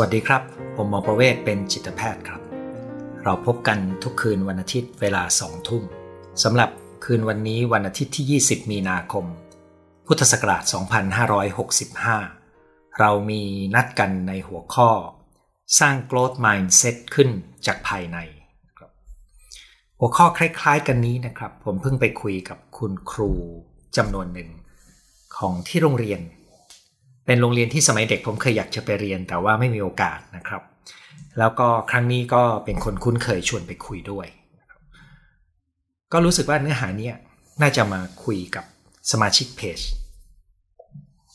วัสดีครับ ผมหมอประเวศเป็นจิตแพทย์ครับ เราพบกันทุกคืนวันอาทิตย์เวลาสองทุ่มสำหรับคืนวันนี้วันอาทิตย์ที่ 20 มีนาคม พุทธศักราช 2565 เรามีนัดกันในหัวข้อ สร้าง growth mindset ขึ้นจากภายใน หัวข้อคล้ายๆกันนี้นะครับ ผมเพิ่งไปคุยกับคุณครูจำนวนหนึ่งของที่โรงเรียน เป็นโรงเรียนที่สมัยเด็กผมเคยอยากจะไปเรียน แต่ว่าไม่มีโอกาสนะครับ แล้วก็ครั้งนี้ก็เป็นคนคุ้นเคยชวนไปคุยด้วย ก็รู้สึกว่าเนื้อหาเนี้ยน่าจะมาคุยกับสมาชิกเพจ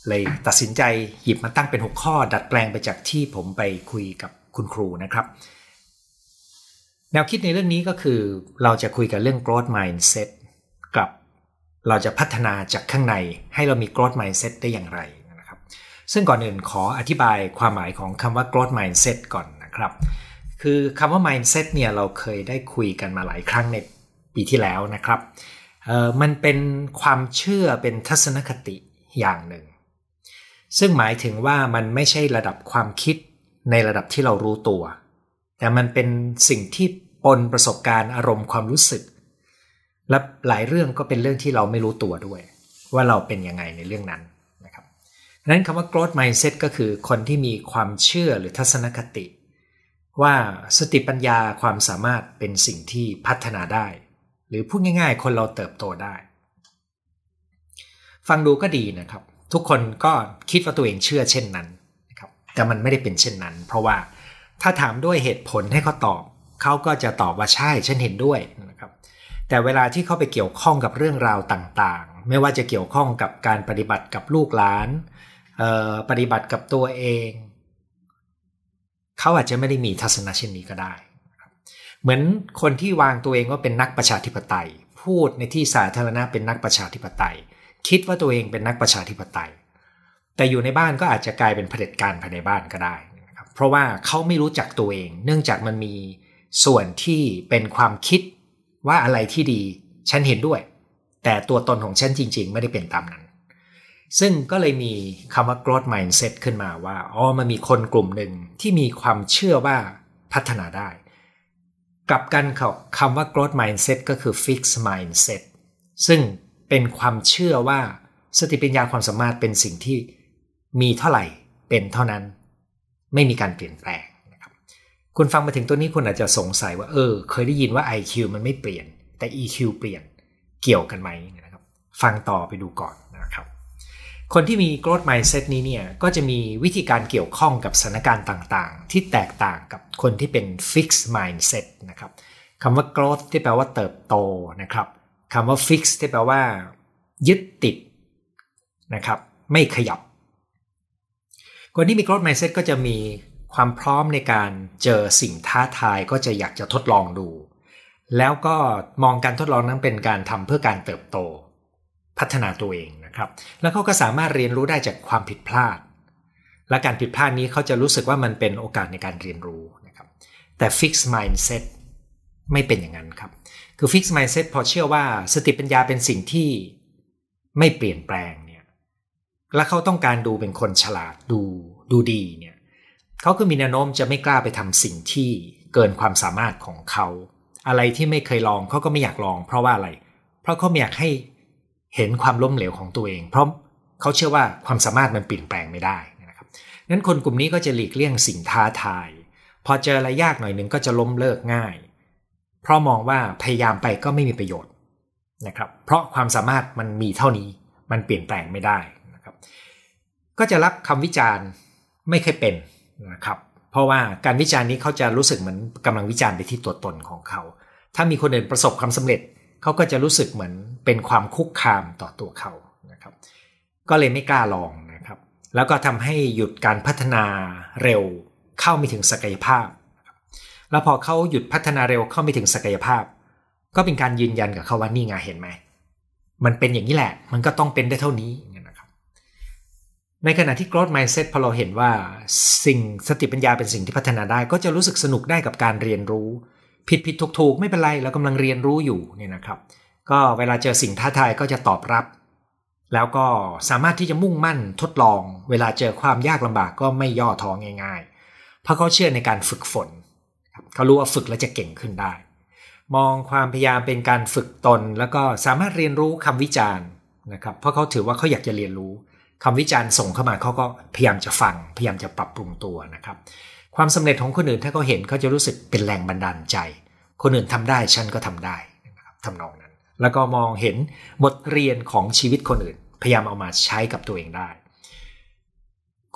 เลยตัดสินใจหยิบมาตั้งเป็นหกข้อ ดัดแปลงไปจากที่ผมไปคุยกับคุณครูนะครับ แนวคิดในเรื่องนี้ก็คือเราจะคุยกันเรื่อง growth mindset กับเราจะพัฒนาจากข้างในให้เรามี growth mindset ได้อย่างไร ซึ่งก่อนอื่นขออธิบายความหมายของคำว่า growth mindset ก่อนนะครับ คือคำว่า mindset เนี่ยเราเคยได้คุยกันมาหลายครั้งในปีที่แล้วนะครับ มันเป็นความเชื่อเป็นทัศนคติอย่างหนึ่ง ซึ่งหมายถึงว่ามันไม่ใช่ระดับความคิดในระดับที่เรารู้ตัว แต่มันเป็นสิ่งที่ปนประสบการณ์อารมณ์ความรู้สึก และหลายเรื่องก็เป็นเรื่องที่เราไม่รู้ตัวด้วย ว่าเราเป็นยังไงในเรื่องนั้น นั้นคำว่า growth mindset ก็คือคนที่มีความเชื่อหรือทัศนคติ ว่าสติปัญญาความสามารถเป็นสิ่งที่พัฒนาได้ หรือพูดง่าย ๆ คนเราเติบโตได้ ฟังดูก็ดีนะครับ ทุกคนก็คิดว่าตัวเองเชื่อเช่นนั้นนะครับแต่มันไม่ได้เป็นเช่นนั้น เพราะว่าถ้าถามด้วยเหตุผลให้เขาตอบเขาก็จะตอบว่าใช่ฉันเห็นด้วยนะครับแต่เวลาที่เขาไปเกี่ยวข้องกับเรื่องราวต่างๆ ไม่ว่าจะเกี่ยวข้องกับการปฏิบัติกับลูกหลาน ปฏิบัติกับตัวเอง เขาอาจจะไม่ได้มีทัศนะเช่นนี้ก็ได้ เหมือนคนที่วางตัวเองว่าเป็นนักประชาธิปไตย พูดในที่สาธารณะเป็นนักประชาธิปไตย คิดว่าตัวเองเป็นนักประชาธิปไตย แต่อยู่ในบ้านก็อาจจะกลายเป็นเผด็จการภายในบ้านก็ได้นะครับเพราะว่าเขาไม่รู้จักตัวเอง เนื่องจากมันมีส่วนที่เป็นความคิดว่าอะไรที่ดีฉันเห็นด้วย แต่ตัวตนของฉันจริง ๆ ไม่ได้เป็นตามนั้น ซึ่งก็เลยมีคำว่า growth mindset ขึ้นมาว่าอ๋อมันมีคนกลุ่มหนึ่งที่มีความเชื่อว่าพัฒนาได้กับกันคำว่า growth mindset ก็คือ fixed mindset ซึ่งเป็นความเชื่อว่าสติปัญญาความสามารถเป็นสิ่งที่มีเท่าไหร่เป็นเท่านั้น ไม่มีการเปลี่ยนแปลงนะครับคุณฟังมาถึงตัวนี้คุณอาจจะสงสัยว่าเออ เคยได้ยินว่า IQ มันไม่เปลี่ยนแต่ EQ เปลี่ยนเกี่ยวกันไหมนะครับ ฟังต่อไปดูก่อนนะครับ คนที่มี growth mindset นี้เนี่ยก็จะมีวิธีการเกี่ยวข้องกับสถานการณ์ต่างๆ ที่แตกต่างกับคนที่เป็น fixed mindset นะครับคำว่า growth ที่แปลว่าเติบโตนะครับคำว่า fix ที่แปลว่า ยึดติดนะครับ ไม่ขยับ คนที่มี growth mindset ก็จะมีความพร้อมในการเจอสิ่งท้าทายก็จะอยากจะทดลองดู แล้วก็มองการทดลองนั้นเป็นการทำเพื่อการเติบโต พัฒนาตัวเอง ครับ แล้วเขาก็สามารถเรียนรู้ได้จากความผิดพลาด และการผิดพลาดนี้เขาจะรู้สึกว่ามันเป็นโอกาสในการเรียนรู้นะครับ แต่ fixed mindset ไม่เป็นอย่างนั้นครับ คือ fixed mindset พอเชื่อว่าสติปัญญาเป็นสิ่งที่ไม่เปลี่ยนแปลงเนี่ย และเขาต้องการดูเป็นคนฉลาดดูดูดีเนี่ยเขาก็มีแนวโน้มจะไม่กล้าไปทำสิ่งที่เกินความสามารถของเขา อะไรที่ไม่เคยลองเขาก็ไม่อยากลอง เพราะว่าอะไร เพราะเขาไม่อยากให้ เห็นความล้มเหลวของตัวเอง เพราะเขาเชื่อว่าความสามารถมันเปลี่ยนแปลงไม่ได้นะครับนั้นคนกลุ่มนี้ก็จะหลีกเลี่ยงสิ่งท้าทาย พอเจออะไรยากหน่อยหนึ่งก็จะล้มเลิกง่าย เพราะมองว่าพยายามไปก็ไม่มีประโยชน์นะครับ เพราะความสามารถมันมีเท่านี้มันเปลี่ยนแปลงไม่ได้นะครับ ก็จะรับคำวิจารณ์ไม่เคยเป็นนะครับ เพราะว่าการวิจารณ์นี้เขาจะรู้สึกเหมือนกำลังวิจารณ์ไปที่ตัวตนของเขา ถ้ามีคนอื่นประสบความสำเร็จ เขาก็จะรู้สึกเหมือนเป็นความคุกคามต่อตัวเขานะครับ ก็เลยไม่กล้าลองนะครับ แล้วก็ทำให้หยุดการพัฒนาเร็วเข้าไม่ถึงศักยภาพ แล้วพอเขาหยุดพัฒนาเร็วเข้าไม่ถึงศักยภาพ ก็เป็นการยืนยันกับเขาว่านี่ไงเห็นไหมมันเป็นอย่างนี้แหละ มันก็ต้องเป็นได้เท่านี้นะครับ ในขณะที่ growth mindset พอเราเห็นว่าสิ่งสติปัญญาเป็นสิ่งที่พัฒนาได้ ก็จะรู้สึกสนุกได้กับการเรียนรู้ ผิดผิดถูกถูกไม่เป็นไรเรากำลังเรียนรู้อยู่เนี่ยนะครับ ก็เวลาเจอสิ่งท้าทายก็จะตอบรับ แล้วก็สามารถที่จะมุ่งมั่นทดลอง เวลาเจอความยากลำบากก็ไม่ย่อท้อง่าย ๆ เพราะเขาเชื่อในการฝึกฝนเขารู้ว่าฝึกแล้วจะเก่งขึ้นได้ มองความพยายามเป็นการฝึกตน แล้วก็สามารถเรียนรู้คำวิจารณ์นะครับ เพราะเขาถือว่าเขาอยากจะเรียนรู้คำวิจารณ์ส่งเข้ามาเขาก็พยายามจะฟัง พยายามจะปรับปรุงตัวนะครับ ความสำเร็จของคนอื่นถ้าเขาเห็นเขาจะรู้สึกเป็นแรงบันดาลใจ คนอื่นทำได้ฉันก็ทำได้นะครับทำนองนั้น แล้วก็มองเห็นบทเรียนของชีวิตคนอื่น พยายามเอามาใช้กับตัวเองได้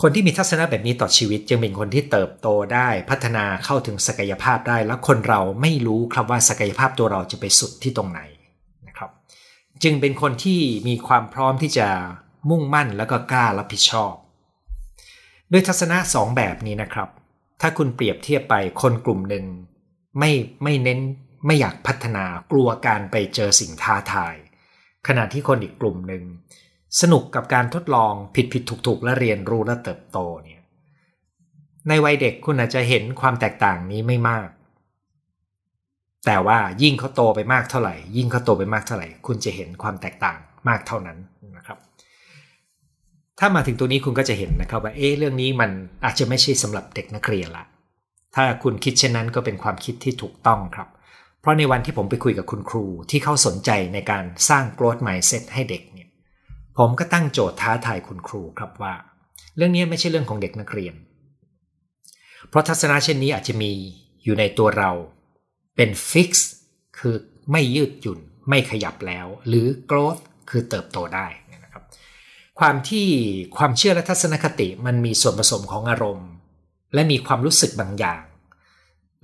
คนที่มีทัศนะแบบนี้ต่อชีวิต จึงเป็นคนที่เติบโตได้พัฒนาเข้าถึงศักยภาพได้ แล้วคนเราไม่รู้ครับว่าศักยภาพตัวเราจะไปสุดที่ตรงไหนนะครับ จึงเป็นคนที่มีความพร้อมที่จะมุ่งมั่นแล้วก็กล้ารับผิดชอบ ด้วยทัศนะสองแบบนี้นะครับ ถ้าคุณเปรียบเทียบไปคนกลุ่มหนึ่งไม่ไม่เน้นไม่อยากพัฒนากลัวการไปเจอสิ่งท้าทาย ขณะที่คนอีกกลุ่มหนึ่ง สนุกกับการทดลองผิดผิดถูกถูกและเรียนรู้และเติบโตเนี่ยในวัยเด็กคุณอาจจะเห็นความแตกต่างนี้ไม่มาก แต่ว่ายิ่งเขาโตไปมากเท่าไหร่ ยิ่งเขาโตไปมากเท่าไหร่ คุณจะเห็นความแตกต่างมากเท่านั้นนะครับ ถ้ามาถึงตัวนี้คุณก็จะเห็นนะครับว่าเอ๊ะเรื่องนี้มันอาจจะไม่ใช่สำหรับเด็กนักเรียนละ ถ้าคุณคิดเช่นนั้นก็เป็นความคิดที่ถูกต้องครับ เพราะในวันที่ผมไปคุยกับคุณครูที่เขาสนใจในการสร้าง growth mindset ให้เด็กเนี่ยผมก็ตั้งโจทย์ท้าทายคุณครูครับว่า เรื่องนี้ไม่ใช่เรื่องของเด็กนักเรียน เพราะทัศนะเช่นนี้อาจจะมีอยู่ในตัวเราเป็นฟิกซ์คือไม่ยืดหยุ่นไม่ขยับแล้ว หรือ growth คือเติบโตได้ ความที่ความเชื่อและทัศนคติมันมีส่วนผสมของอารมณ์ และมีความรู้สึกบางอย่าง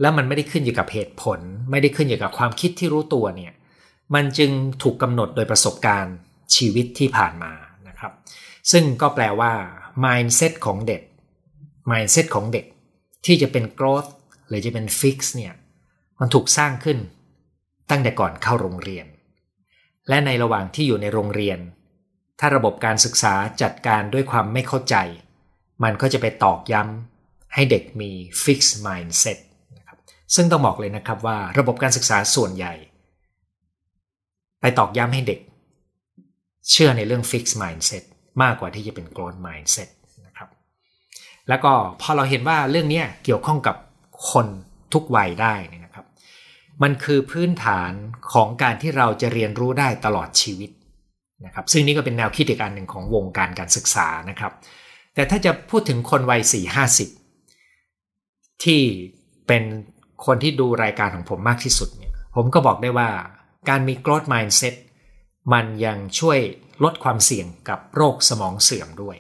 แล้วมันไม่ได้ขึ้นอยู่กับเหตุผล ไม่ได้ขึ้นอยู่กับความคิดที่รู้ตัวเนี่ยมันจึงถูกกำหนดโดยประสบการณ์ชีวิตที่ผ่านมานะครับ ซึ่งก็แปลว่า mindset ของเด็ก mindset ของเด็ก ที่จะเป็น growth หรือจะเป็น fix เนี่ยมันถูกสร้างขึ้นตั้งแต่ก่อนเข้าโรงเรียน และในระหว่างที่อยู่ในโรงเรียน ถ้าระบบการศึกษาจัดการด้วยความไม่เข้าใจ มันก็จะไปตอกย้ำให้เด็กมี fixed mindset นะครับซึ่งต้องบอกเลยนะครับว่าระบบการศึกษาส่วนใหญ่ ไปตอกย้ำให้เด็ก เชื่อในเรื่อง fixed mindset มากกว่าที่จะเป็น growth mindset นะครับแล้วก็พอเราเห็นว่าเรื่องนี้เกี่ยวข้องกับคนทุกวัยได้นะครับ มันคือพื้นฐานของการที่เราจะเรียนรู้ได้ตลอดชีวิต นะครับซึ่งนี่ก็เป็นแนวคิดอีกอันหนึ่งของวงการการศึกษานะครับ แต่ถ้าจะพูดถึงคนวัยสี่ห้าสิบที่เป็นคนที่ดูรายการของผมมากที่สุดเนี่ยผมก็บอกได้ว่าการมี growth mindset มันยังช่วยลดความเสี่ยงกับโรคสมองเสื่อมด้วย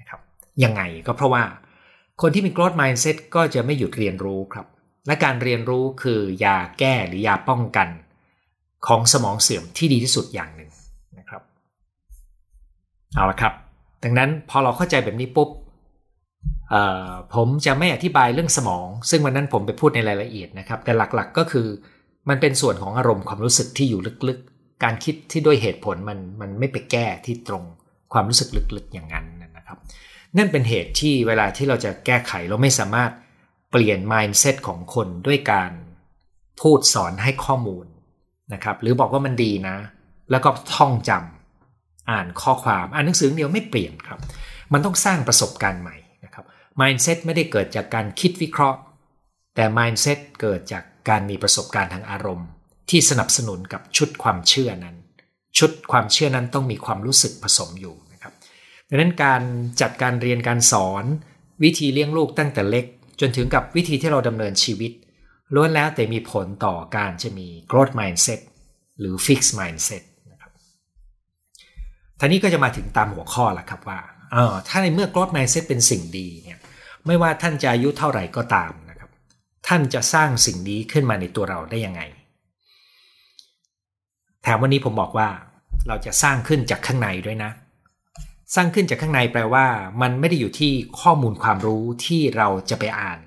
นะครับยังไงก็เพราะว่าคนที่มี growth mindset ก็จะไม่หยุดเรียนรู้ครับ และการเรียนรู้คือยาแก้หรือยาป้องกัน ของสมองเสื่อมที่ดีที่สุดอย่างหนึ่ง เอาละครับ ดังนั้นพอเราเข้าใจแบบนี้ปุ๊บผมจะไม่อธิบายเรื่องสมอง ซึ่งวันนั้นผมไปพูดในรายละเอียดนะครับ แต่หลักๆก็คือมันเป็นส่วนของอารมณ์ความรู้สึกที่อยู่ลึกๆ การคิดที่ด้วยเหตุผลมันมันไม่ไปแก้ที่ตรงความรู้สึกลึกๆอย่างนั้นนะครับ นั่นเป็นเหตุที่เวลาที่เราจะแก้ไขเราไม่สามารถเปลี่ยน mindset ของคนด้วยการพูดสอนให้ข้อมูลนะครับ หรือบอกว่ามันดีนะ แล้วก็ท่องจำ อ่านข้อความอ่านหนังสือเดียวไม่เปลี่ยนครับ มันต้องสร้างประสบการณ์ใหม่นะครับ mindset ไม่ได้เกิดจากการคิดวิเคราะห์ แต่ mindset เกิดจากการมีประสบการณ์ทางอารมณ์ ที่สนับสนุนกับชุดความเชื่อนั้น ชุดความเชื่อนั้นต้องมีความรู้สึกผสมอยู่นะครับดังนั้นการจัดการเรียนการสอน วิธีเลี้ยงลูกตั้งแต่เล็ก จนถึงกับวิธีที่เราดำเนินชีวิตล้วนแล้วแต่มีผลต่อการจะมี growth mindset หรือ fixed mindset ท่านี้ก็จะมาถึงตามหัวข้อละครับว่าเออถ้าในเมื่อ growth mindset เป็นสิ่งดีเนี่ยไม่ว่าท่านจะอายุเท่าไหร่ก็ตามนะครับ ท่านจะสร้างสิ่งนี้ขึ้นมาในตัวเราได้ยังไง แถมวันนี้ผมบอกว่าเราจะสร้างขึ้นจากข้างในด้วยนะ สร้างขึ้นจากข้างในแปลว่า มันไม่ได้อยู่ที่ข้อมูลความรู้ที่เราจะไปอ่าน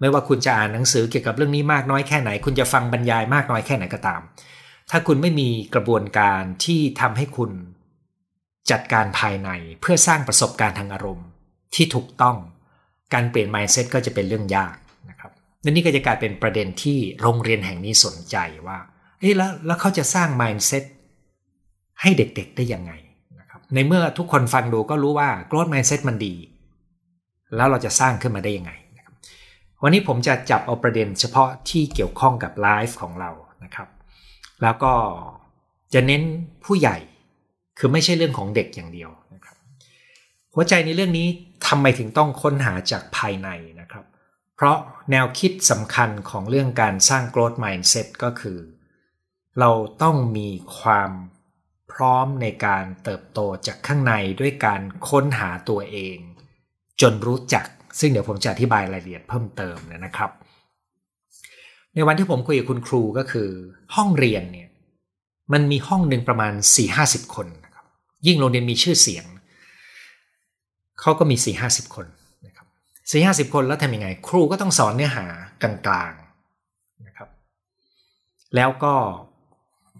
ไม่ว่าคุณจะอ่านหนังสือเกี่ยวกับเรื่องนี้มากน้อยแค่ไหน คุณจะฟังบรรยายมากน้อยแค่ไหนก็ตาม ถ้าคุณไม่มีกระบวนการที่ทำให้คุณ จัดการภายในเพื่อสร้างประสบการณ์ทางอารมณ์ที่ถูกต้อง การเปลี่ยน mindset ก็จะเป็นเรื่องยากนะครับและนี่ก็จะกลายเป็นประเด็นที่โรงเรียนแห่งนี้สนใจว่าเอ้แล้วแล้วเขาจะสร้าง mindset ให้เด็กๆได้ยังไงนะครับในเมื่อทุกคนฟังดูก็รู้ว่า growth mindset มันดี แล้วเราจะสร้างขึ้นมาได้ยังไงนะครับวันนี้ผมจะจับเอาประเด็นเฉพาะที่เกี่ยวข้องกับไลฟ์ของเรานะครับ แล้วก็จะเน้นผู้ใหญ่ คือไม่ใช่เรื่องของเด็กอย่างเดียวนะครับ หัวใจในเรื่องนี้ทำไมถึงต้องค้นหาจากภายในนะครับ เพราะแนวคิดสำคัญของเรื่องการสร้าง growth mindset ก็คือ เราต้องมีความพร้อมในการเติบโตจากข้างในด้วยการค้นหาตัวเอง จนรู้จัก ซึ่งเดี๋ยวผมจะอธิบายรายละเอียดเพิ่มเติมนะครับ ในวันที่ผมคุยกับคุณครูก็คือ ห้องเรียนเนี่ยมันมีห้องหนึ่งประมาณ 4-50 คน ยิ่งโรงเรียนมีชื่อเสียง เขาก็มี4-50คนนะครับ4-50คนแล้วทำยังไง ครูก็ต้องสอนเนื้อหากลางๆนะครับ แล้วก็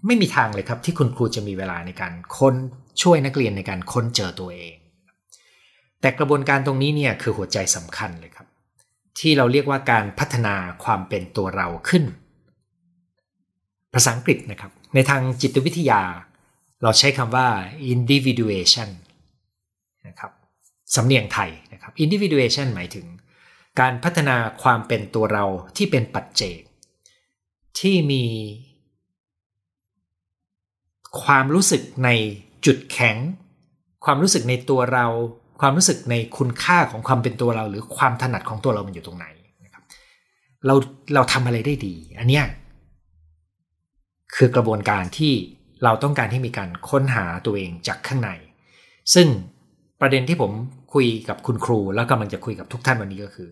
ไม่มีทางเลยครับที่คุณครูจะมีเวลาในการค้นช่วยนักเรียนในการค้นเจอตัวเอง แต่กระบวนการตรงนี้เนี่ยคือหัวใจสำคัญเลยครับ ที่เราเรียกว่าการพัฒนาความเป็นตัวเราขึ้น ภาษาอังกฤษนะครับ ในทางจิตวิทยา เราใช้คำว่า individuation นะครับสำเนียงไทยนะครับ individuation หมายถึง การพัฒนาความเป็นตัวเราที่เป็นปัจเจก ที่มีความรู้สึกในจุดแข็ง ความรู้สึกในตัวเรา ความรู้สึกในคุณค่าของความเป็นตัวเรา หรือความถนัดของตัวเรามันอยู่ตรงไหนนะครับเราเราทำอะไรได้ดี อันเนี้ยคือกระบวนการที่ เราต้องการที่มีการค้นหาตัวเองจากข้างใน ซึ่งประเด็นที่ผมคุยกับคุณครู แล้วกำลังจะคุยกับทุกท่านวันนี้ก็คือ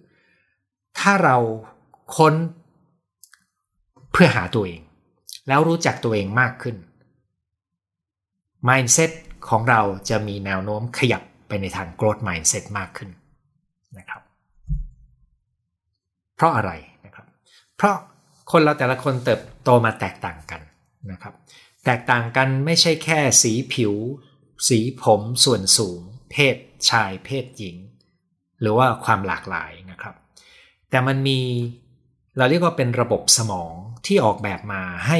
ถ้าเราค้นเพื่อหาตัวเอง แล้วรู้จักตัวเองมากขึ้น mindset ของเราจะมีแนวโน้มขยับไปในทาง growth mindset มากขึ้นนะครับ เพราะอะไรนะครับ เพราะคนเราแต่ละคนเติบโตมาแตกต่างกันนะครับ แตกต่างกันไม่ใช่แค่สีผิว สีผมส่วนสูง เพศชายเพศหญิง หรือว่าความหลากหลายนะครับ แต่มันมีเราเรียกว่าเป็นระบบสมองที่ออกแบบมาให้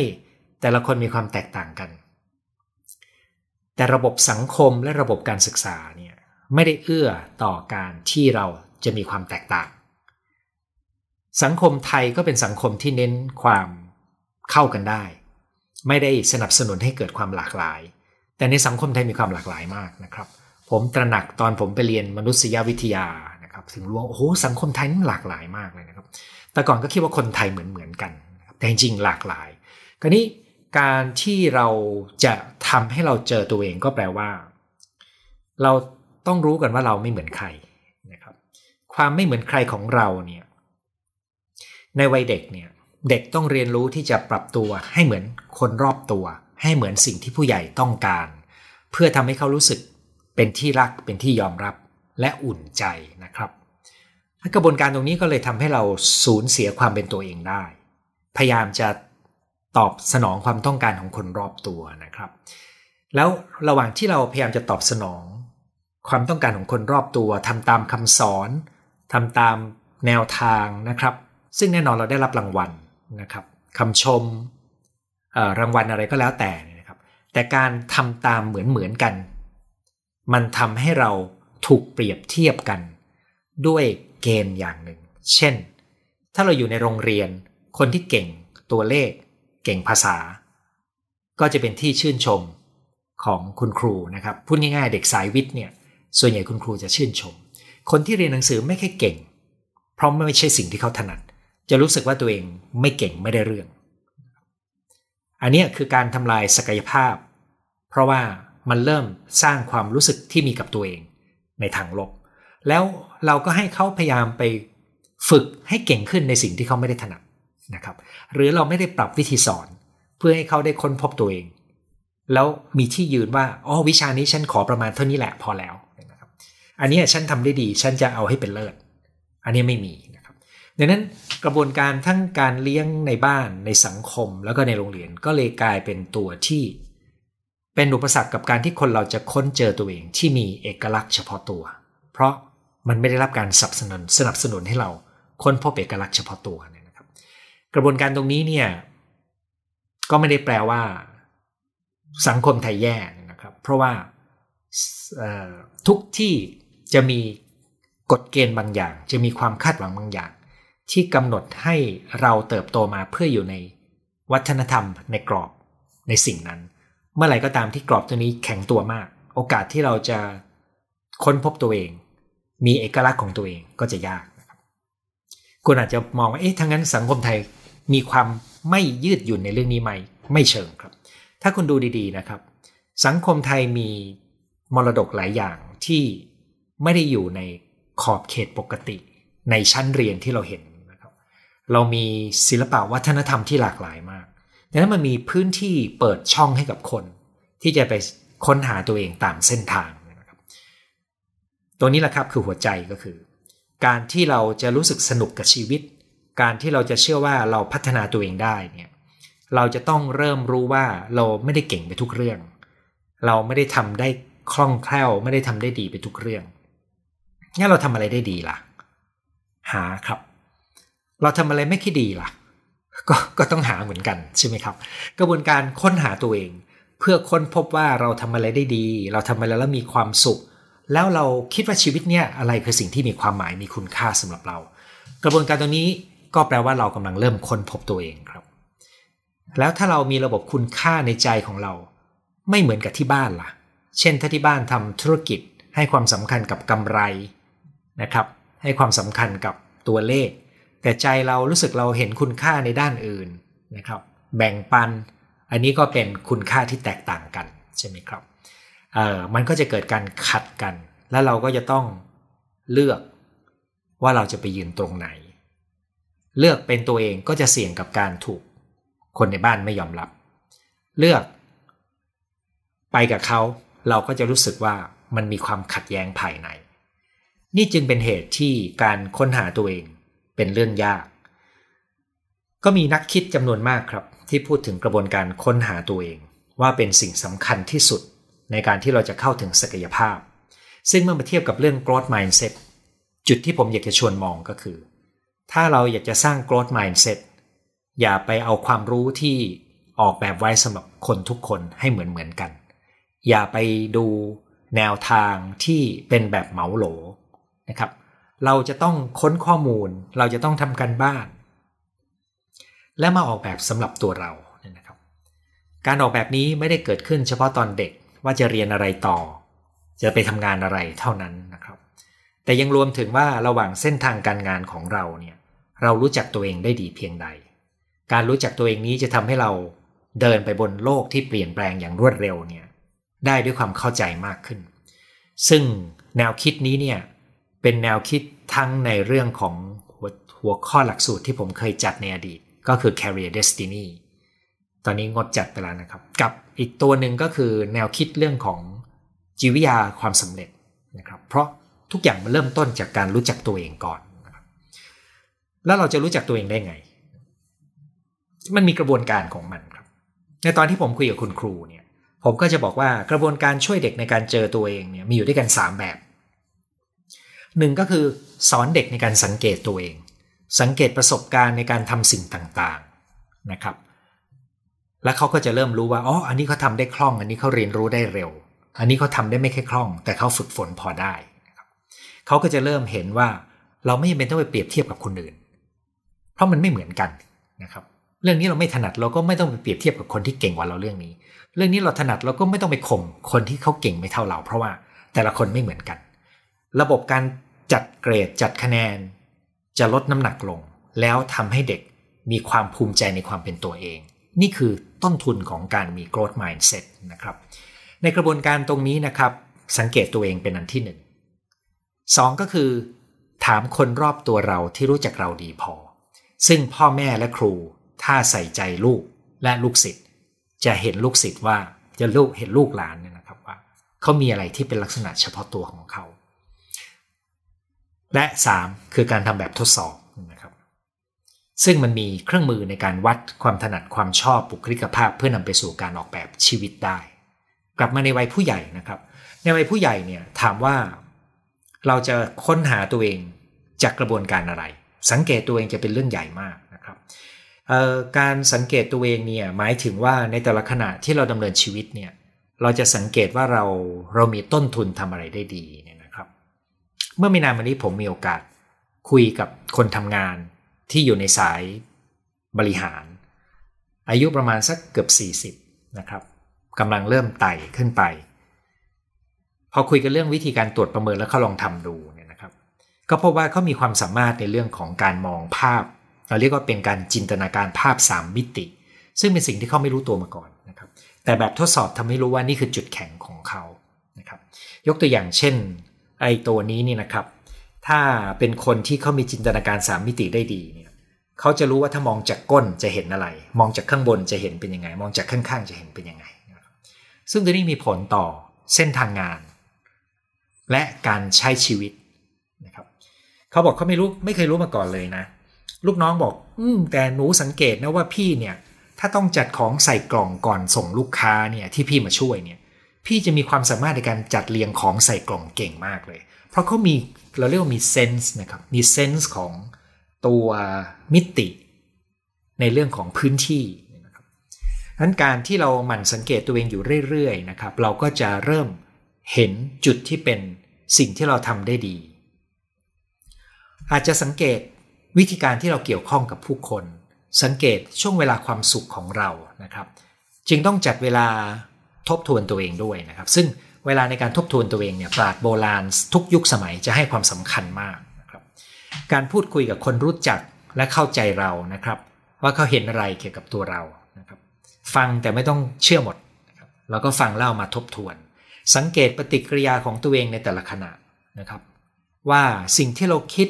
แต่ละคนมีความแตกต่างกัน แต่ระบบสังคมและระบบการศึกษาเนี่ยไม่ได้เอื้อต่อการที่เราจะมีความแตกต่าง สังคมไทยก็เป็นสังคมที่เน้นความเข้ากันได้ ไม่ได้สนับสนุนให้เกิดความหลากหลาย แต่ในสังคมไทยมีความหลากหลายมากนะครับ ผมตระหนักตอนผมไปเรียนมนุษยวิทยานะครับถึงรู้ว่าโอ้โหสังคมไทยนี่หลากหลายมากเลยนะครับ แต่ก่อนก็คิดว่าคนไทยเหมือนเหมือนกันแต่จริงๆหลากหลายกรณีการที่เราจะทำให้เราเจอตัวเองก็แปลว่า เราต้องรู้กันว่าเราไม่เหมือนใครนะครับ ความไม่เหมือนใครของเราเนี่ยในวัยเด็กเนี่ย เด็กต้องเรียนรู้ที่จะปรับตัวให้เหมือนคนรอบตัว ให้เหมือนสิ่งที่ผู้ใหญ่ต้องการ เพื่อทำให้เขารู้สึกเป็นที่รักเป็นที่ยอมรับและอุ่นใจนะครับกระบวนการตรงนี้ก็เลยทำให้เราสูญเสียความเป็นตัวเองได้ พยายามจะตอบสนองความต้องการของคนรอบตัวนะครับ แล้วระหว่างที่เราพยายามจะตอบสนอง ความต้องการของคนรอบตัวทำตามคำสอนทำตามแนวทางนะครับ ซึ่งแน่นอนเราได้รับรางวัล นะครับคำชมรางวัลอะไรก็แล้วแต่นะครับ แต่การทำตามเหมือนเหมือนกัน มันทำให้เราถูกเปรียบเทียบกัน ด้วยเกณฑ์อย่างหนึ่ง เช่น ถ้าเราอยู่ในโรงเรียน คนที่เก่งตัวเลข เก่งภาษา ก็จะเป็นที่ชื่นชมของคุณครูนะครับพูดง่ายๆ เด็กสายวิทย์เนี่ยส่วนใหญ่คุณครูจะชื่นชม คนที่เรียนหนังสือไม่ค่อยเก่ง เพราะไม่ใช่สิ่งที่เขาถนัด จะรู้สึกว่าตัวเองไม่เก่งไม่ได้เรื่อง อันนี้คือการทำลายศักยภาพ เพราะว่ามันเริ่มสร้างความรู้สึกที่มีกับตัวเองในทางลบ แล้วเราก็ให้เขาพยายามไปฝึกให้เก่งขึ้นในสิ่งที่เขาไม่ได้ถนัดนะครับ หรือเราไม่ได้ปรับวิธีสอน เพื่อให้เขาได้ค้นพบตัวเอง แล้วมีที่ยืนว่าอ๋อวิชานี้ฉันขอประมาณเท่านี้แหละพอแล้วนะครับ อันนี้ฉันทำได้ดี ฉันจะเอาให้เป็นเลิศ อันนี้ไม่มีนะ ดังนั้นกระบวนการทั้งการเลี้ยงในบ้านในสังคมแล้วก็ในโรงเรียนก็เลยกลายเป็นตัวที่ เป็นอุปสรรคกับการที่คนเราจะค้นเจอตัวเองที่มีเอกลักษณ์เฉพาะตัว เพราะมันไม่ได้รับการสนับสนุนสนับสนุนให้เราค้นพบเอกลักษณ์เฉพาะตัวเนี่ยกระบวนการตรงนี้เนี่ยก็ไม่ได้แปลว่า สังคมไทยแย่นะครับ เพราะว่าทุกที่จะมีกฎเกณฑ์บางอย่าง จะมีความคาดหวังบางอย่าง ที่กำหนดให้เราเติบโตมาเพื่ออยู่ในวัฒนธรรมในกรอบในสิ่งนั้น เมื่อไหร่ก็ตามที่กรอบตัวนี้แข็งตัวมาก โอกาสที่เราจะค้นพบตัวเอง มีเอกลักษณ์ของตัวเองก็จะยากนะครับคุณอาจจะมองว่าเอ๊ะทั้งนั้นสังคมไทยมีความไม่ยืดหยุ่นในเรื่องนี้ไหมไม่เชิงครับ ถ้าคุณดูดีๆนะครับ สังคมไทยมีมรดกหลายอย่างที่ไม่ได้อยู่ในขอบเขตปกติในชั้นเรียนที่เราเห็น เรามีศิลปะวัฒนธรรมที่หลากหลายมากดังนั้นมันมีพื้นที่เปิดช่องให้กับคน ที่จะไปค้นหาตัวเองตามเส้นทางนะครับ ตัวนี้แหละครับคือหัวใจก็คือ การที่เราจะรู้สึกสนุกกับชีวิต การที่เราจะเชื่อว่าเราพัฒนาตัวเองได้เนี่ยเราจะต้องเริ่มรู้ว่าเราไม่ได้เก่งไปทุกเรื่อง เราไม่ได้ทำได้คล่องแคล่ว ไม่ได้ทำได้ดีไปทุกเรื่องงั้นเราทำอะไรได้ดีล่ะ หาครับ เราทำอะไรไม่ค่อยดีล่ะก็ก็ต้องหาเหมือนกันใช่ไหมครับ กระบวนการค้นหาตัวเอง เพื่อค้นพบว่าเราทำอะไรได้ดี เราทำอะไรแล้วมีความสุข แล้วเราคิดว่าชีวิตเนี่ยอะไรคือสิ่งที่มีความหมายมีคุณค่าสำหรับเรา กระบวนการตรงนี้ก็แปลว่าเรากำลังเริ่มค้นพบตัวเองครับ แล้วถ้าเรามีระบบคุณค่าในใจของเรา ไม่เหมือนกับที่บ้านล่ะ เช่นถ้าที่บ้านทำธุรกิจให้ความสำคัญกับกำไรนะครับ ให้ความสำคัญกับตัวเลข แต่ใจเรารู้สึกเราเห็นคุณค่าในด้านอื่นนะครับ แบ่งปัน อันนี้ก็เป็นคุณค่าที่แตกต่างกันใช่ไหมครับเออมันก็จะเกิดการขัดกัน แล้วเราก็จะต้องเลือกว่าเราจะไปยืนตรงไหน เลือกเป็นตัวเองก็จะเสี่ยงกับการถูกคนในบ้านไม่ยอมรับ เลือก ไปกับเขาเราก็จะรู้สึกว่ามันมีความขัดแย้งภายใน นี่จึงเป็นเหตุที่การค้นหาตัวเอง เป็นเรื่องยาก ก็มีนักคิดจำนวนมากครับ ที่พูดถึงกระบวนการค้นหาตัวเอง ว่าเป็นสิ่งสำคัญที่สุดในการที่เราจะเข้าถึงศักยภาพ ซึ่งเมื่อมาเทียบกับเรื่อง growth mindset จุดที่ผมอยากจะชวนมองก็คือ ถ้าเราอยากจะสร้าง growth mindset อย่าไปเอาความรู้ที่ออกแบบไว้สำหรับคนทุกคนให้เหมือนเหมือนกัน อย่าไปดูแนวทางที่เป็นแบบเหมาโหลนะครับ เราจะต้องค้นข้อมูล เราจะต้องทำกันบ้าน และมาออกแบบสำหรับตัวเราเนี่ยนะครับ การออกแบบนี้ไม่ได้เกิดขึ้นเฉพาะตอนเด็กว่าจะเรียนอะไรต่อ จะไปทำงานอะไรเท่านั้นนะครับ แต่ยังรวมถึงว่าระหว่างเส้นทางการงานของเราเนี่ยเรารู้จักตัวเองได้ดีเพียงใด การรู้จักตัวเองนี้จะทำให้เราเดินไปบนโลกที่เปลี่ยนแปลงอย่างรวดเร็วเนี่ยได้ด้วยความเข้าใจมากขึ้น ซึ่งแนวคิดนี้เนี่ย เป็นแนวคิดทั้งในเรื่องของหัวหัวข้อหลักสูตรที่ผมเคยจัดในอดีต ก็คือ career destiny ตอนนี้งดจัดไปแล้วนะครับ กับอีกตัวหนึ่งก็คือแนวคิดเรื่องของจิวิยาความสำเร็จนะครับ เพราะทุกอย่างมันเริ่มต้นจากการรู้จักตัวเองก่อนนะครับแล้วเราจะรู้จักตัวเองได้ไง มันมีกระบวนการของมันครับ ในตอนที่ผมคุยกับคุณครูเนี่ย ผมก็จะบอกว่ากระบวนการช่วยเด็กในการเจอตัวเองเนี่ยมีอยู่ด้วยกัน 3 แบบ หนึ่งก็คือสอนเด็กในการสังเกตตัวเอง สังเกตประสบการณ์ในการทำสิ่งต่างๆนะครับ แล้วเขาก็จะเริ่มรู้ว่าอ๋ออันนี้เขาทาได้คล่อง อันนี้เขาเรียนรู้ได้เร็ว อันนี้เขาทาได้ไม่แค่คล่อง แต่เขาฝึกฝนพอได้เขาก็จะเริ่มเห็นว่าเราไม่จำเป็นต้องไปเปรียบเทียบกับคนอื่น เพราะมันไม่เหมือนกันนะครับ เรื่องนี้เราไม่ถนัดเราก็ไม่ต้องไปเปรียบเทียบกับคนที่เก่งกว่าเราเรื่องนี้ เรื่องนี้เราถนัดเราก็ไม่ต้องไปข่มคนที่เขาเก่งไม่เท่าเรา เพราะว่าแต่ละคนไม่เหมือนกัน ระบบการจัดเกรดจัดคะแนน จะลดน้ำหนักลง แล้วทำให้เด็กมีความภูมิใจในความเป็นตัวเอง นี่คือต้นทุนของการมี growth mindset นะครับ ในกระบวนการตรงนี้นะครับ สังเกตตัวเองเป็นอันที่หนึ่งสองก็คือ ถามคนรอบตัวเราที่รู้จักเราดีพอ ซึ่งพ่อแม่และครู ถ้าใส่ใจลูกและลูกศิษย์จะเห็นลูกศิษย์ว่าจะลูกเห็นลูกหลานเนี่ยนะครับว่าเขามีอะไรที่เป็นลักษณะเฉพาะตัวของเขา และ 3 คือการทำแบบทดสอบนะครับซึ่งมันมีเครื่องมือในการวัดความถนัดความชอบบุคลิกภาพ เพื่อนำไปสู่การออกแบบชีวิตได้ กลับมาในวัยผู้ใหญ่นะครับ ในวัยผู้ใหญ่เนี่ยถามว่า เราจะค้นหาตัวเองจากกระบวนการอะไร สังเกตตัวเองจะเป็นเรื่องใหญ่มากนะครับการสังเกตตัวเองเนี่ยหมายถึงว่าในแต่ละขณะที่เราดำเนินชีวิตเนี่ยเราจะสังเกตว่าเราเรามีต้นทุนทำอะไรได้ดี เมื่อไม่นานมานี้ผมมีโอกาสคุยกับคนทำงานที่อยู่ในสายบริหาร อายุประมาณสักเกือบ 40 นะครับกำลังเริ่มไต่ขึ้นไป พอคุยกันเรื่องวิธีการตรวจประเมินแล้วเขาลองทำดูเนี่ยนะครับ ก็พบว่าเขามีความสามารถในเรื่องของการมองภาพ เราเรียกว่าเป็นการจินตนาการภาพ 3 มิติ ซึ่งเป็นสิ่งที่เขาไม่รู้ตัวมาก่อนนะครับ แต่แบบทดสอบทำให้รู้ว่านี่คือจุดแข็งของเขานะครับ ยกตัวอย่างเช่น ไอ้ตัวนี้นี่นะครับ ถ้าเป็นคนที่เขามีจินตนาการ3มิติได้ดีเนี่ยเขาจะรู้ว่าถ้ามองจากก้นจะเห็นอะไร มองจากข้างบนจะเห็นเป็นยังไง มองจากข้างๆจะเห็นเป็นยังไง ซึ่งตัวนี้มีผลต่อเส้นทางงาน และการใช้ชีวิตนะครับเขาบอกเขาไม่รู้ไม่เคยรู้มาก่อนเลยนะ ลูกน้องบอก อืมแต่หนูสังเกตนะว่าพี่เนี่ย ถ้าต้องจัดของใส่กล่องก่อนส่งลูกค้าเนี่ยที่พี่มาช่วยเนี่ย พี่จะมีความสามารถในการจัดเรียงของใส่กล่องเก่งมากเลย เพราะเขามีเราเรียกว่ามีเซนส์นะครับ มีเซนส์ของตัวมิติในเรื่องของพื้นที่นั้นการที่เราหมั่นสังเกตตัวเองอยู่เรื่อยๆนะครับ เราก็จะเริ่มเห็นจุดที่เป็นสิ่งที่เราทำได้ดี อาจจะสังเกตวิธีการที่เราเกี่ยวข้องกับผู้คน สังเกตช่วงเวลาความสุขของเรานะครับ จึงต้องจัดเวลา ทบทวนตัวเองด้วยนะครับ ซึ่งเวลาในการทบทวนตัวเองเนี่ยปราดโบราณทุกยุคสมัยจะให้ความสำคัญมากนะครับการพูดคุยกับคนรู้จักและเข้าใจเรานะครับ ว่าเขาเห็นอะไรเกี่ยวกับตัวเราฟังแต่ไม่ต้องเชื่อหมดนะครับเราก็ฟังเล่ามาทบทวน สังเกตปฏิกิริยาของตัวเองในแต่ละขณะนะครับ ว่าสิ่งที่เราคิด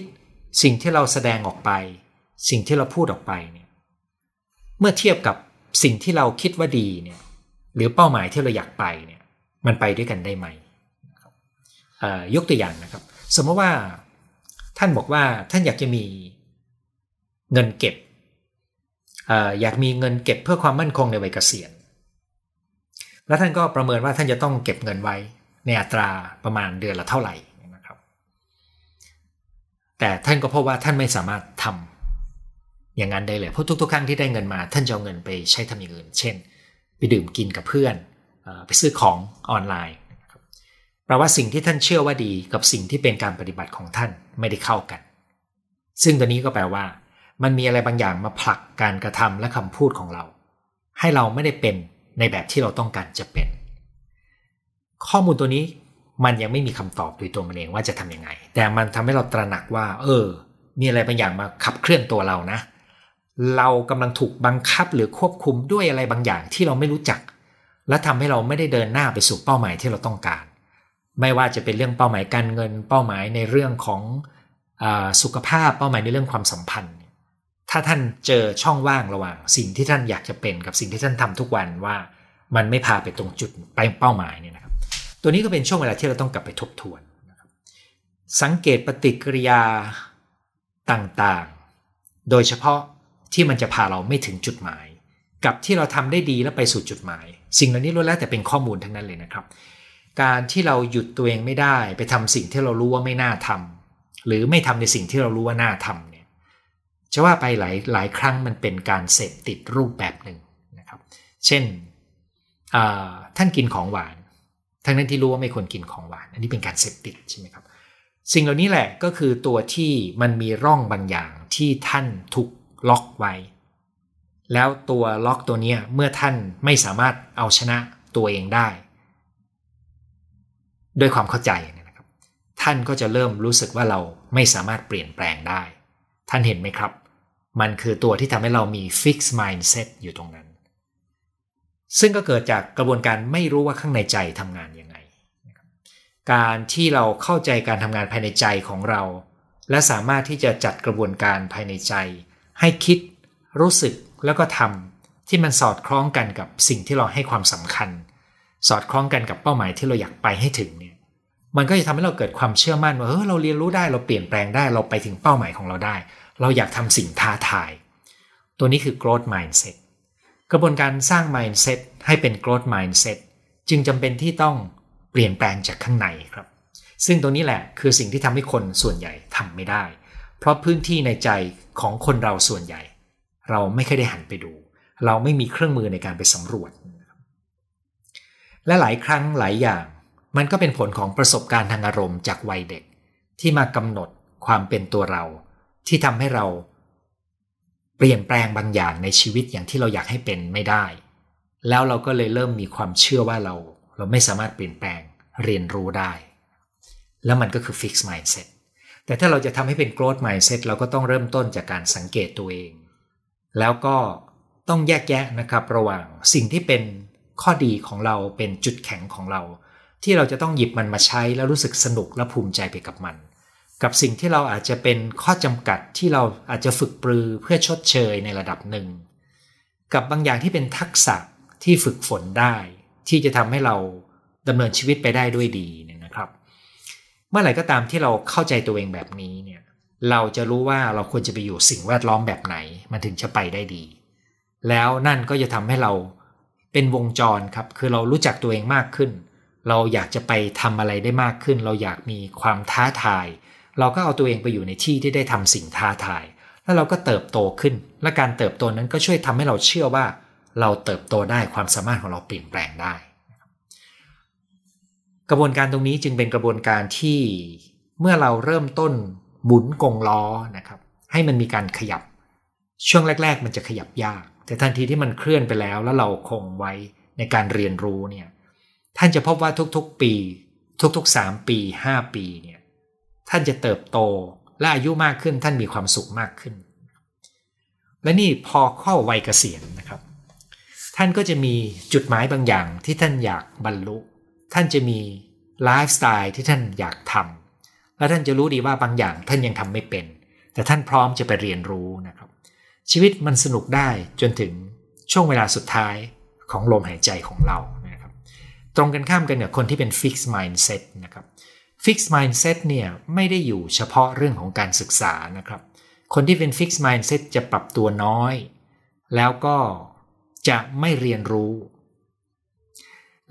สิ่งที่เราแสดงออกไป สิ่งที่เราพูดออกไปเนี่ยเมื่อเทียบกับสิ่งที่เราคิดว่าดีเนี่ย หรือเป้าหมายที่เราอยากไปเนี่ยมันไปด้วยกันได้ไหมยกตัวอย่างนะครับ สมมติว่าท่านบอกว่าท่านอยากจะมีเงินเก็บอยากมีเงินเก็บเพื่อความมั่นคงในวัยเกษียณ แล้วท่านก็ประเมินว่าท่านจะต้องเก็บเงินไว้ในอัตราประมาณเดือนละเท่าไหร่นะครับ แต่ท่านก็พบว่าท่านไม่สามารถทำอย่างนั้นได้เลย เพราะทุกๆครั้งที่ได้เงินมา ท่านจะเอาเงินไปใช้ทำอย่างอื่น เช่น ไปดื่มกินกับเพื่อนไปซื้อของออนไลน์แปลว่าสิ่งที่ท่านเชื่อว่าดีกับสิ่งที่เป็นการปฏิบัติของท่านไม่ได้เข้ากัน ซึ่งตัวนี้ก็แปลว่า มันมีอะไรบางอย่างมาผลักการกระทำและคำพูดของเรา ให้เราไม่ได้เป็นในแบบที่เราต้องการจะเป็น ข้อมูลตัวนี้มันยังไม่มีคำตอบโดยตัวมันเองว่าจะทํำยังไง แต่มันทำให้เราตระหนักว่า เออ มีอะไรบางอย่างมาขับเคลื่อนตัวเรานะ เรากำลังถูกบังคับหรือควบคุมด้วยอะไรบางอย่างที่เราไม่รู้จัก และทำให้เราไม่ได้เดินหน้าไปสู่เป้าหมายที่เราต้องการ ไม่ว่าจะเป็นเรื่องเป้าหมายการเงิน เป้าหมายในเรื่องของอสุขภาพเป้าหมายในเรื่องความสัมพันธ์ ถ้าท่านเจอช่องว่างระหว่าง สิ่งที่ท่านอยากจะเป็นกับสิ่งที่ท่านทำทุกวันว่ามันไม่พาไปตรงจุดไปเป้าหมายเนี่ยนะครับ ตัวนี้ก็เป็นช่วงเวลาที่เราต้องกลับไปทบทวน สังเกตปฏิกิริยาต่างๆ โดยเฉพาะ ที่มันจะพาเราไม่ถึงจุดหมาย กับที่เราทำได้ดีแล้วไปสู่จุดหมาย สิ่งเหล่านี้ล้วนแล้วแต่เป็นข้อมูลทั้งนั้นเลยนะครับ การที่เราหยุดตัวเองไม่ได้ไปทำสิ่งที่เรารู้ว่าไม่น่าทำหรือไม่ทำในสิ่งที่เรารู้ว่าน่าทำเนี่ยจะว่าไปหลายหลายครั้งมันเป็นการเสพติดรูปแบบหนึ่งนะครับ เช่นท่านกินของหวาน ทั้งนั้นที่รู้ว่าไม่ควรกินของหวาน อันนี้เป็นการเสพติดใช่ไหมครับ สิ่งเหล่านี้แหละก็คือตัวที่มันมีร่องบางอย่างที่ท่านถูก ล็อกไว้ แล้วตัวล็อกตัวนี้เมื่อท่านไม่สามารถเอาชนะตัวเองได้ ด้วยความเข้าใจนะครับ ท่านก็จะเริ่มรู้สึกว่าเราไม่สามารถเปลี่ยนแปลงได้ ท่านเห็นไหมครับ มันคือตัวที่ทำให้เรามี fixed mindset อยู่ตรงนั้น ซึ่งก็เกิดจากกระบวนการไม่รู้ว่าข้างในใจทำงานยังไง การที่เราเข้าใจการทำงานภายในใจของเราและสามารถที่จะจัดกระบวนการภายในใจ ให้คิด รู้สึกแล้วก็ทำที่มันสอดคล้องกันกับสิ่งที่เราให้ความสำคัญ สอดคล้องกันกับเป้าหมายที่เราอยากไปให้ถึงเนี่ยมันก็จะทำให้เราเกิดความเชื่อมั่นว่าเออเราเรียนรู้ได้เราเปลี่ยนแปลงได้เราไปถึงเป้าหมายของเราได้ เราอยากทำสิ่งท้าทาย ตัวนี้คือ growth mindset กระบวนการสร้าง mindset ให้เป็น growth mindset จึงจำเป็นที่ต้องเปลี่ยนแปลงจากข้างในครับ ซึ่งตัวนี้แหละคือสิ่งที่ทำให้คนส่วนใหญ่ทำไม่ได้ เพราะพื้นที่ในใจของคนเราส่วนใหญ่ เราไม่เคยได้หันไปดู เราไม่มีเครื่องมือในการไปสำรวจ และหลายครั้งหลายอย่างมันก็เป็นผลของประสบการณ์ทางอารมณ์จากวัยเด็ก ที่มากำหนดความเป็นตัวเรา ที่ทำให้เรา เปลี่ยนแปลงบางอย่างในชีวิตอย่างที่เราอยากให้เป็นไม่ได้ แล้วเราก็เลยเริ่มมีความเชื่อว่าเรา เราไม่สามารถเปลี่ยนแปลงเรียนรู้ได้ แล้วมันก็คือ fixed mindset แต่ถ้าเราจะทำให้เป็น growth mindset เราก็ต้องเริ่มต้นจากการสังเกตตัวเอง แล้วก็ต้องแยกแยะนะครับระหว่างสิ่งที่เป็นข้อดีของเราเป็นจุดแข็งของเรา ที่เราจะต้องหยิบมันมาใช้แล้วรู้สึกสนุกและภูมิใจไปกับมัน กับสิ่งที่เราอาจจะเป็นข้อจำกัดที่เราอาจจะฝึกปรือเพื่อชดเชยในระดับหนึ่ง กับบางอย่างที่เป็นทักษะที่ฝึกฝนได้ ที่จะทำให้เราดำเนินชีวิตไปได้ด้วยดี เมื่อไหร่ก็ตามที่เราเข้าใจตัวเองแบบนี้เนี่ยเราจะรู้ว่าเราควรจะไปอยู่สิ่งแวดล้อมแบบไหน มันถึงจะไปได้ดี แล้วนั่นก็จะทำให้เราเป็นวงจรครับ คือเรารู้จักตัวเองมากขึ้น เราอยากจะไปทำอะไรได้มากขึ้น เราอยากมีความท้าทาย เราก็เอาตัวเองไปอยู่ในที่ที่ได้ทำสิ่งท้าทาย แล้วเราก็เติบโตขึ้น และการเติบโตนั้นก็ช่วยทำให้เราเชื่อว่า เราเติบโตได้ความสามารถของเราเปลี่ยนแปลงได้ กระบวนการตรงนี้จึงเป็นกระบวนการที่เมื่อเราเริ่มต้นหมุนกงล้อนะครับ ให้มันมีการขยับ ช่วงแรก ๆ มันจะขยับยาก แต่ทันทีที่มันเคลื่อนไปแล้ว แล้วเราคงไว้ในการเรียนรู้เนี่ยท่านจะพบว่าทุกๆปี ทุกๆ 3 ปี 5 ปีเนี่ยท่านจะเติบโตและอายุมากขึ้นท่านมีความสุขมากขึ้น และนี่พอเข้าวัยเกษียณนะครับ ท่านก็จะมีจุดหมายบางอย่างที่ท่านอยากบรรลุ ท่านจะมีไลฟ์สไตล์ที่ท่านอยากทำและท่านจะรู้ดีว่าบางอย่างท่านยังทำไม่เป็น แต่ท่านพร้อมจะไปเรียนรู้นะครับ ชีวิตมันสนุกได้จนถึงช่วงเวลาสุดท้ายของลมหายใจของเรานะครับ ตรงกันข้ามกันกับคนที่เป็น fixed mindset นะครับ fixed mindset เนี่ยไม่ได้อยู่เฉพาะเรื่องของการศึกษานะครับ คนที่เป็น fixed mindset จะปรับตัวน้อย แล้วก็จะไม่เรียนรู้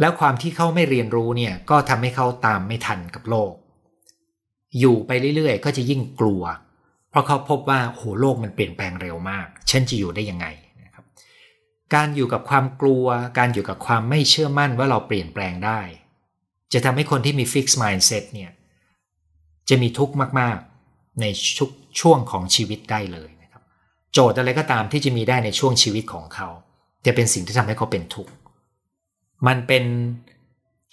แล้วความที่เขาไม่เรียนรู้เนี่ยก็ทำให้เขาตามไม่ทันกับโลก อยู่ไปเรื่อยๆ ก็จะยิ่งกลัว เพราะเขาพบว่าโหโลกมันเปลี่ยนแปลงเร็วมาก ฉันจะอยู่ได้ยังไงนะครับการอยู่กับความกลัว การอยู่กับความไม่เชื่อมั่นว่าเราเปลี่ยนแปลงได้ จะทำให้คนที่มี fixed mindset เนี่ยจะมีทุกข์มากๆในชุกช่วงของชีวิตได้เลยนะครับ โจทย์อะไรก็ตามที่จะมีได้ในช่วงชีวิตของเขา จะเป็นสิ่งที่ทำให้เขาเป็นทุกข์ มันเป็น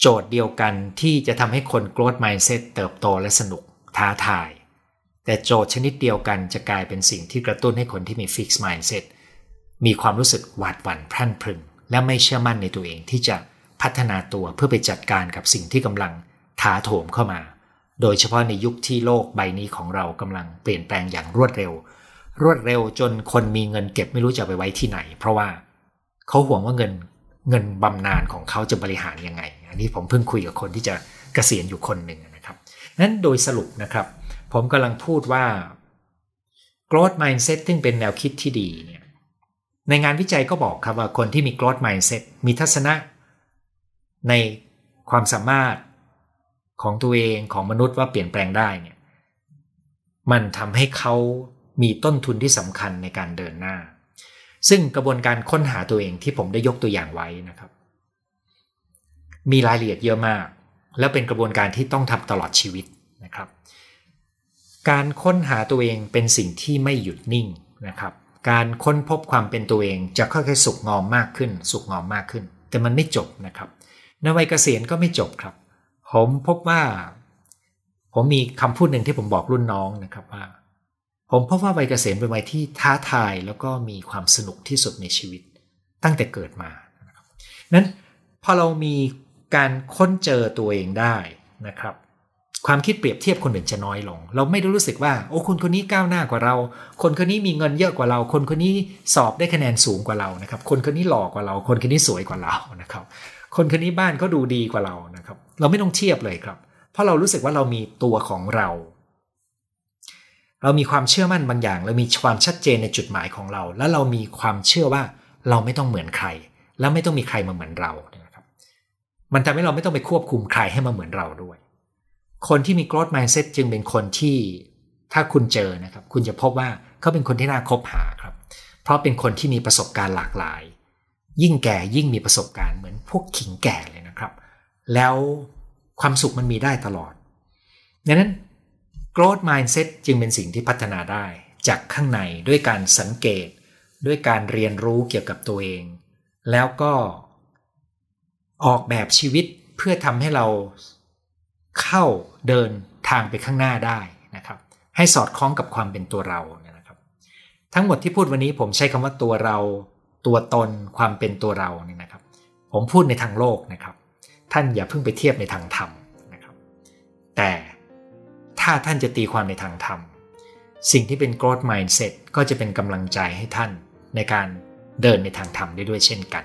โจทย์เดียวกันที่จะทำให้คน growth mindset เติบโตและสนุกท้าทาย แต่โจทย์ชนิดเดียวกันจะกลายเป็นสิ่งที่กระตุ้นให้คนที่มี fixed mindset มีความรู้สึกหวาดหวั่นพรั่นพรึง และไม่เชื่อมั่นในตัวเองที่จะพัฒนาตัวเพื่อไปจัดการกับสิ่งที่กำลังถาโถมเข้ามา โดยเฉพาะในยุคที่โลกใบนี้ของเรากำลังเปลี่ยนแปลงอย่างรวดเร็ว รวดเร็วจนคนมีเงินเก็บไม่รู้จะไปไว้ที่ไหน เพราะว่าเขาห่วงว่าเงิน เงินบำนาญของเขาจะบริหารยังไง อันนี้ผมเพิ่งคุยกับคนที่จะเกษียณอยู่คนหนึ่งนะครับนั้นโดยสรุปนะครับ ผมกำลังพูดว่า growth mindset ซึ่งเป็นแนวคิดที่ดีเนี่ยในงานวิจัยก็บอกครับว่าคนที่มี growth mindset มีทัศนะ ในความสามารถของตัวเองของมนุษย์ว่าเปลี่ยนแปลงได้เนี่ยมันทำให้เขามีต้นทุนที่สำคัญในการเดินหน้า ซึ่งกระบวนการค้นหาตัวเองที่ผมได้ยกตัวอย่างไว้นะครับ มีรายละเอียดเยอะมาก แล้วเป็นกระบวนการที่ต้องทำตลอดชีวิตนะครับ การค้นหาตัวเองเป็นสิ่งที่ไม่หยุดนิ่งนะครับ การค้นพบความเป็นตัวเองจะค่อยๆ สุกงอมมากขึ้น สุกงอมมากขึ้น แต่มันไม่จบนะครับในวัยเกษียณก็ไม่จบครับ ผมพบว่า ผมมีคำพูดหนึ่งที่ผมบอกรุ่นน้องนะครับว่า ผมพบว่าวัยเกษียณเป็นวัยที่ท้าทายแล้วก็มีความสนุกที่สุดในชีวิตตั้งแต่เกิดมานั้นพอเรามีการค้นเจอตัวเองได้นะครับ ความคิดเปรียบเทียบคนอื่นจะน้อยลง เราไม่ได้รู้สึกว่า โอ้คนคนนี้ก้าวหน้ากว่าเรา คนคนนี้มีเงินเยอะกว่าเรา คนคนนี้สอบได้คะแนนสูงกว่าเรานะครับ คนคนนี้หล่อกว่าเรา คนคนนี้สวยกว่าเรานะครับ คนคนนี้บ้านเขาดูดีกว่าเรานะครับ เราไม่ต้องเทียบเลยครับ เพราะเรารู้สึกว่าเรามีตัวของเรา เรามีความเชื่อมั่นบางอย่าง เรามีความชัดเจนในจุดหมายของเรา และเรามีความเชื่อว่าเราไม่ต้องเหมือนใคร แล้วไม่ต้องมีใครมาเหมือนเรานะครับ มันทำให้เราไม่ต้องไปควบคุมใครให้มาเหมือนเราด้วย คนที่มี growth mindset จึงเป็นคนที่ถ้าคุณเจอนะครับ คุณจะพบว่าเขาเป็นคนที่น่าคบหาครับ เพราะเป็นคนที่มีประสบการณ์หลากหลาย ยิ่งแก่ยิ่งมีประสบการณ์เหมือนพวกขิงแก่เลยนะครับ แล้วความสุขมันมีได้ตลอดดังนั้น growth mindset จึงเป็นสิ่งที่พัฒนาได้ จากข้างในด้วยการสังเกต ด้วยการเรียนรู้เกี่ยวกับตัวเอง แล้วก็ออกแบบชีวิตเพื่อทำให้เราเข้าเดินทางไปข้างหน้าได้นะครับ ให้สอดคล้องกับความเป็นตัวเรานะครับ ทั้งหมดที่พูดวันนี้ผมใช้คำว่าตัวเรา ตัวตนความเป็นตัวเราเนี่ยนะครับ ผมพูดในทางโลกนะครับ ท่านอย่าเพิ่งไปเทียบในทางธรรมนะครับ แต่ ถ้าท่านจะตีความในทางธรรม สิ่งที่เป็น growth mindset ก็จะเป็นกำลังใจให้ท่านในการเดินในทางธรรมได้ด้วยเช่นกัน